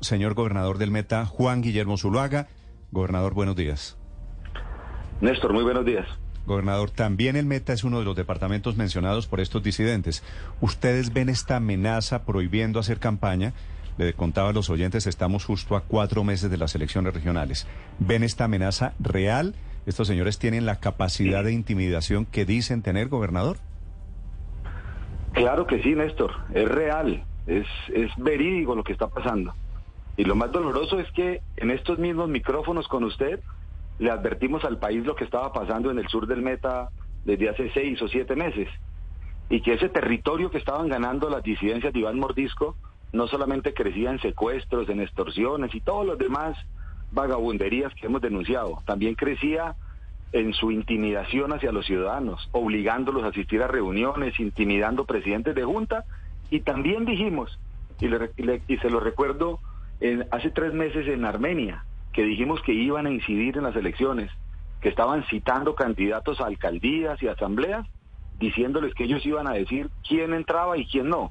Señor gobernador del Meta, Juan Guillermo Zuluaga. Gobernador, buenos días. Néstor, muy buenos días. Gobernador, también el Meta es uno de los departamentos mencionados por estos disidentes. ¿Ustedes ven esta amenaza prohibiendo hacer campaña? Le contaba a los oyentes, estamos justo a cuatro meses de las elecciones regionales. ¿Ven esta amenaza real? ¿Estos señores tienen la capacidad de intimidación que dicen tener, gobernador? Claro que sí, Néstor, es real. Es, es verídico lo que está pasando. Y lo más doloroso es que en estos mismos micrófonos con usted le advertimos al país lo que estaba pasando en el sur del Meta desde hace seis o siete meses. Y que ese territorio que estaban ganando las disidencias de Iván Mordisco no solamente crecía en secuestros, en extorsiones y todos los demás vagabunderías que hemos denunciado, también crecía en su intimidación hacia los ciudadanos, obligándolos a asistir a reuniones, intimidando presidentes de junta y también dijimos, y, se lo recuerdo en, hace tres meses en Armenia, que dijimos que iban a incidir en las elecciones, que estaban citando candidatos a alcaldías y asambleas, diciéndoles que ellos iban a decir quién entraba y quién no.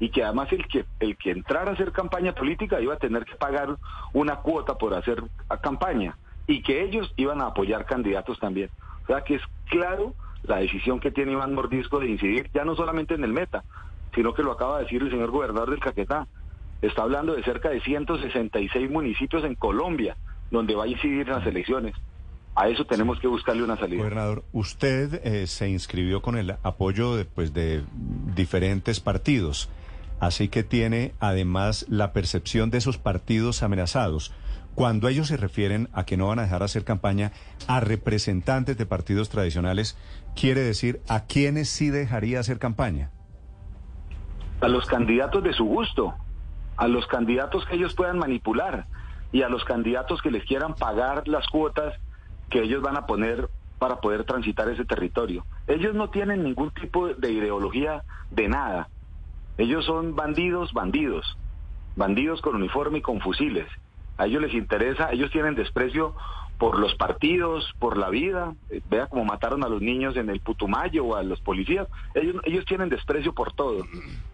Y que además el que, el que entrara a hacer campaña política iba a tener que pagar una cuota por hacer campaña. Y que ellos iban a apoyar candidatos también. O sea que es claro la decisión que tiene Iván Mordisco de incidir ya no solamente en el meta, sino que lo acaba de decir el señor gobernador del Caquetá. Está hablando de cerca de 166 municipios en Colombia, donde va a incidir las elecciones. A eso tenemos que buscarle una salida. Gobernador, usted eh, se inscribió con el apoyo de, pues, de diferentes partidos, así que tiene además la percepción de esos partidos amenazados. Cuando ellos se refieren a que no van a dejar hacer campaña a representantes de partidos tradicionales, quiere decir a quienes sí dejaría hacer campaña a los candidatos de su gusto, a los candidatos que ellos puedan manipular y a los candidatos que les quieran pagar las cuotas que ellos van a poner para poder transitar ese territorio. Ellos no tienen ningún tipo de ideología de nada. Ellos son bandidos, bandidos, bandidos con uniforme y con fusiles. A ellos les interesa, ellos tienen desprecio por los partidos, por la vida. Eh, vea cómo mataron a los niños en el Putumayo o a los policías. Ellos, ellos tienen desprecio por todo.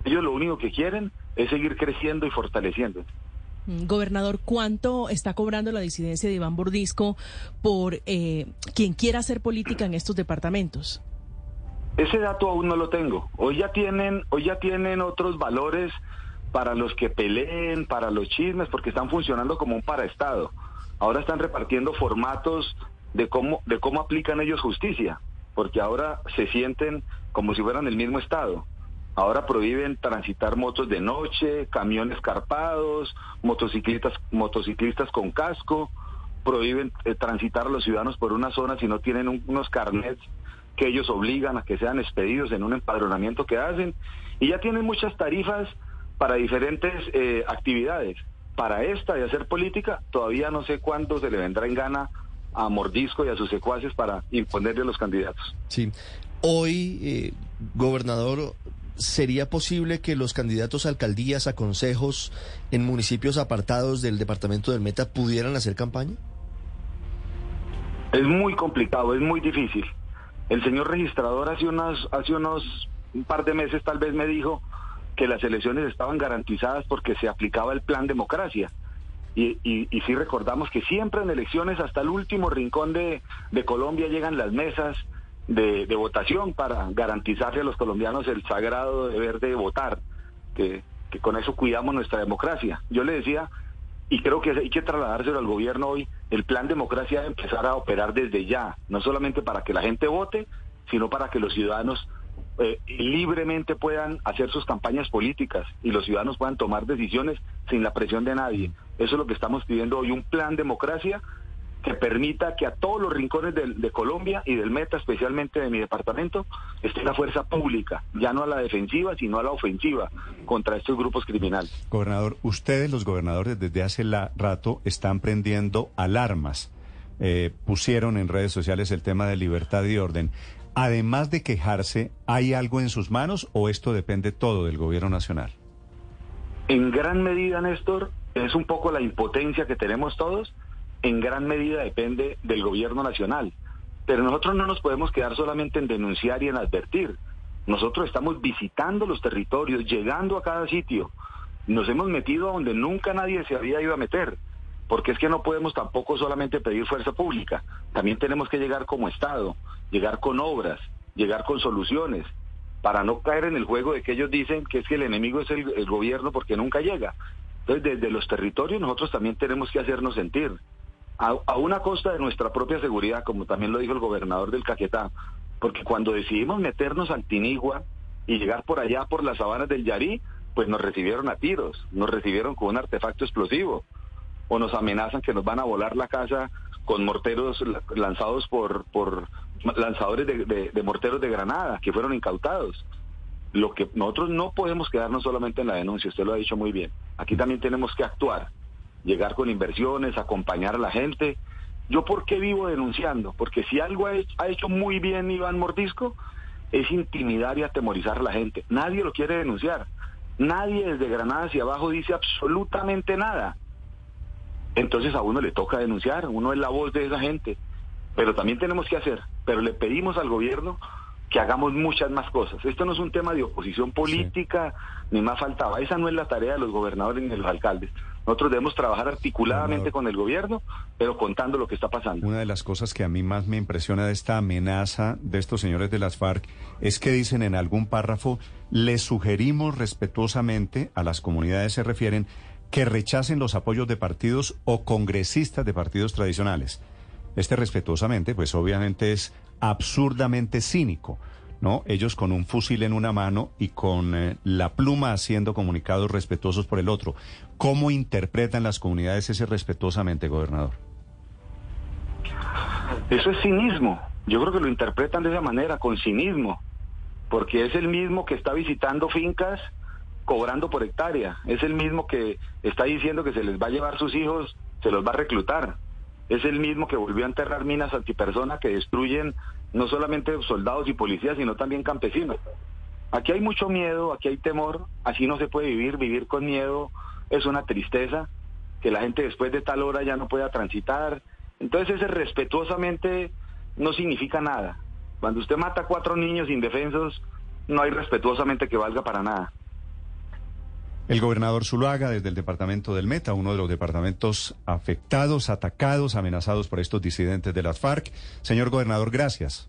Ellos lo único que quieren es seguir creciendo y fortaleciendo. Mm, gobernador, ¿cuánto está cobrando la disidencia de Iván Bordisco por eh, quien quiera hacer política en estos departamentos? Ese dato aún no lo tengo. Hoy ya tienen, hoy ya tienen otros valores para los que peleen, para los chismes, porque están funcionando como un paraestado. Ahora están repartiendo formatos de cómo, de cómo aplican ellos justicia, porque ahora se sienten como si fueran el mismo Estado. Ahora prohíben transitar motos de noche, camiones carpados, motociclistas, motociclistas con casco, prohíben eh, transitar a los ciudadanos por una zona si no tienen unos carnets que ellos obligan a que sean expedidos en un empadronamiento que hacen. Y ya tienen muchas tarifas para diferentes eh, actividades. Para esta de hacer política, todavía no sé cuándo se le vendrá en gana a Mordisco y a sus secuaces para imponerle a los candidatos. Sí. Hoy, eh, gobernador, ¿sería posible que los candidatos a alcaldías, a consejos en municipios apartados del departamento del Meta pudieran hacer campaña? Es muy complicado, es muy difícil. El señor registrador hace unos, hace unos un par de meses tal vez me dijo que las elecciones estaban garantizadas porque se aplicaba el plan democracia. Y, y, sí recordamos que siempre en elecciones hasta el último rincón de, Colombia llegan las mesas de, votación para garantizarle a los colombianos el sagrado deber de votar, que, que con eso cuidamos nuestra democracia. Yo le decía, y creo que hay que trasladárselo al gobierno hoy, el plan democracia debe empezar a operar desde ya, no solamente para que la gente vote, sino para que los ciudadanos eh, libremente puedan hacer sus campañas políticas y los ciudadanos puedan tomar decisiones sin la presión de nadie. Eso es lo que estamos pidiendo hoy, un plan democracia que permita que a todos los rincones de, Colombia y del Meta, especialmente de mi departamento, esté la fuerza pública, ya no a la defensiva, sino a la ofensiva contra estos grupos criminales. Gobernador, ustedes, los gobernadores, desde hace la rato están prendiendo alarmas. Eh, pusieron en redes sociales el tema de libertad y orden además de quejarse, ¿hay algo en sus manos o esto depende todo del gobierno nacional? En gran medida, Néstor, es un poco la impotencia que tenemos todos, en gran medida depende del gobierno nacional. Pero nosotros no nos podemos quedar solamente en denunciar y en advertir. Nosotros estamos visitando los territorios, llegando a cada sitio, nos hemos metido a donde nunca nadie se había ido a meter, porque es que no podemos tampoco solamente pedir fuerza pública, también tenemos que llegar como Estado, llegar con obras, llegar con soluciones, para no caer en el juego de que ellos dicen que es que el enemigo es el, gobierno porque nunca llega. Entonces, desde los territorios nosotros también tenemos que hacernos sentir, a, a una costa de nuestra propia seguridad, como también lo dijo el gobernador del Caquetá, porque cuando decidimos meternos al Tinigua y llegar por allá por las sabanas del Yarí, pues nos recibieron a tiros, nos recibieron con un artefacto explosivo, o nos amenazan que nos van a volar la casa con morteros lanzados por, por lanzadores de, morteros de granada que fueron incautados. Lo que nosotros no podemos quedarnos solamente en la denuncia, usted lo ha dicho muy bien. Aquí también tenemos que actuar, llegar con inversiones, acompañar a la gente. ¿Yo por qué vivo denunciando? Porque si algo ha hecho, ha hecho muy bien Iván Mordisco, es intimidar y atemorizar a la gente. Nadie lo quiere denunciar. Nadie desde Granada hacia abajo dice absolutamente nada. Entonces a uno le toca denunciar, uno es la voz de esa gente. Pero también tenemos que hacer, pero le pedimos al gobierno que hagamos muchas más cosas. Esto no es un tema de oposición política, ni más faltaba. Esa no es la tarea de los gobernadores ni de los alcaldes. Nosotros debemos trabajar articuladamente con el gobierno, pero contando lo que está pasando. Una de las cosas que a mí más me impresiona de esta amenaza de estos señores de las FARC es que dicen en algún párrafo, les sugerimos respetuosamente, a las comunidades se refieren, que rechacen los apoyos de partidos o congresistas de partidos tradicionales. Este respetuosamente, pues obviamente es absurdamente cínico, ¿no? Ellos con un fusil en una mano y con eh, la pluma haciendo comunicados respetuosos por el otro. ¿Cómo interpretan las comunidades ese respetuosamente, gobernador? Eso es cinismo. Yo creo que lo interpretan de esa manera, con cinismo, porque es el mismo que está visitando fincas cobrando por hectárea, es el mismo que está diciendo que se les va a llevar sus hijos, se los va a reclutar es el mismo que volvió a enterrar minas antipersona que destruyen no solamente soldados y policías, sino también campesinos. Aquí hay mucho miedo, aquí hay temor, así no se puede vivir, vivir con miedo es una tristeza, que la gente después de tal hora ya no pueda transitar. Entonces ese respetuosamente no significa nada. Cuando usted mata cuatro niños indefensos, no hay respetuosamente que valga para nada. El gobernador Zuluaga, desde el departamento del Meta, uno de los departamentos afectados, atacados, amenazados por estos disidentes de las FARC. Señor gobernador, gracias.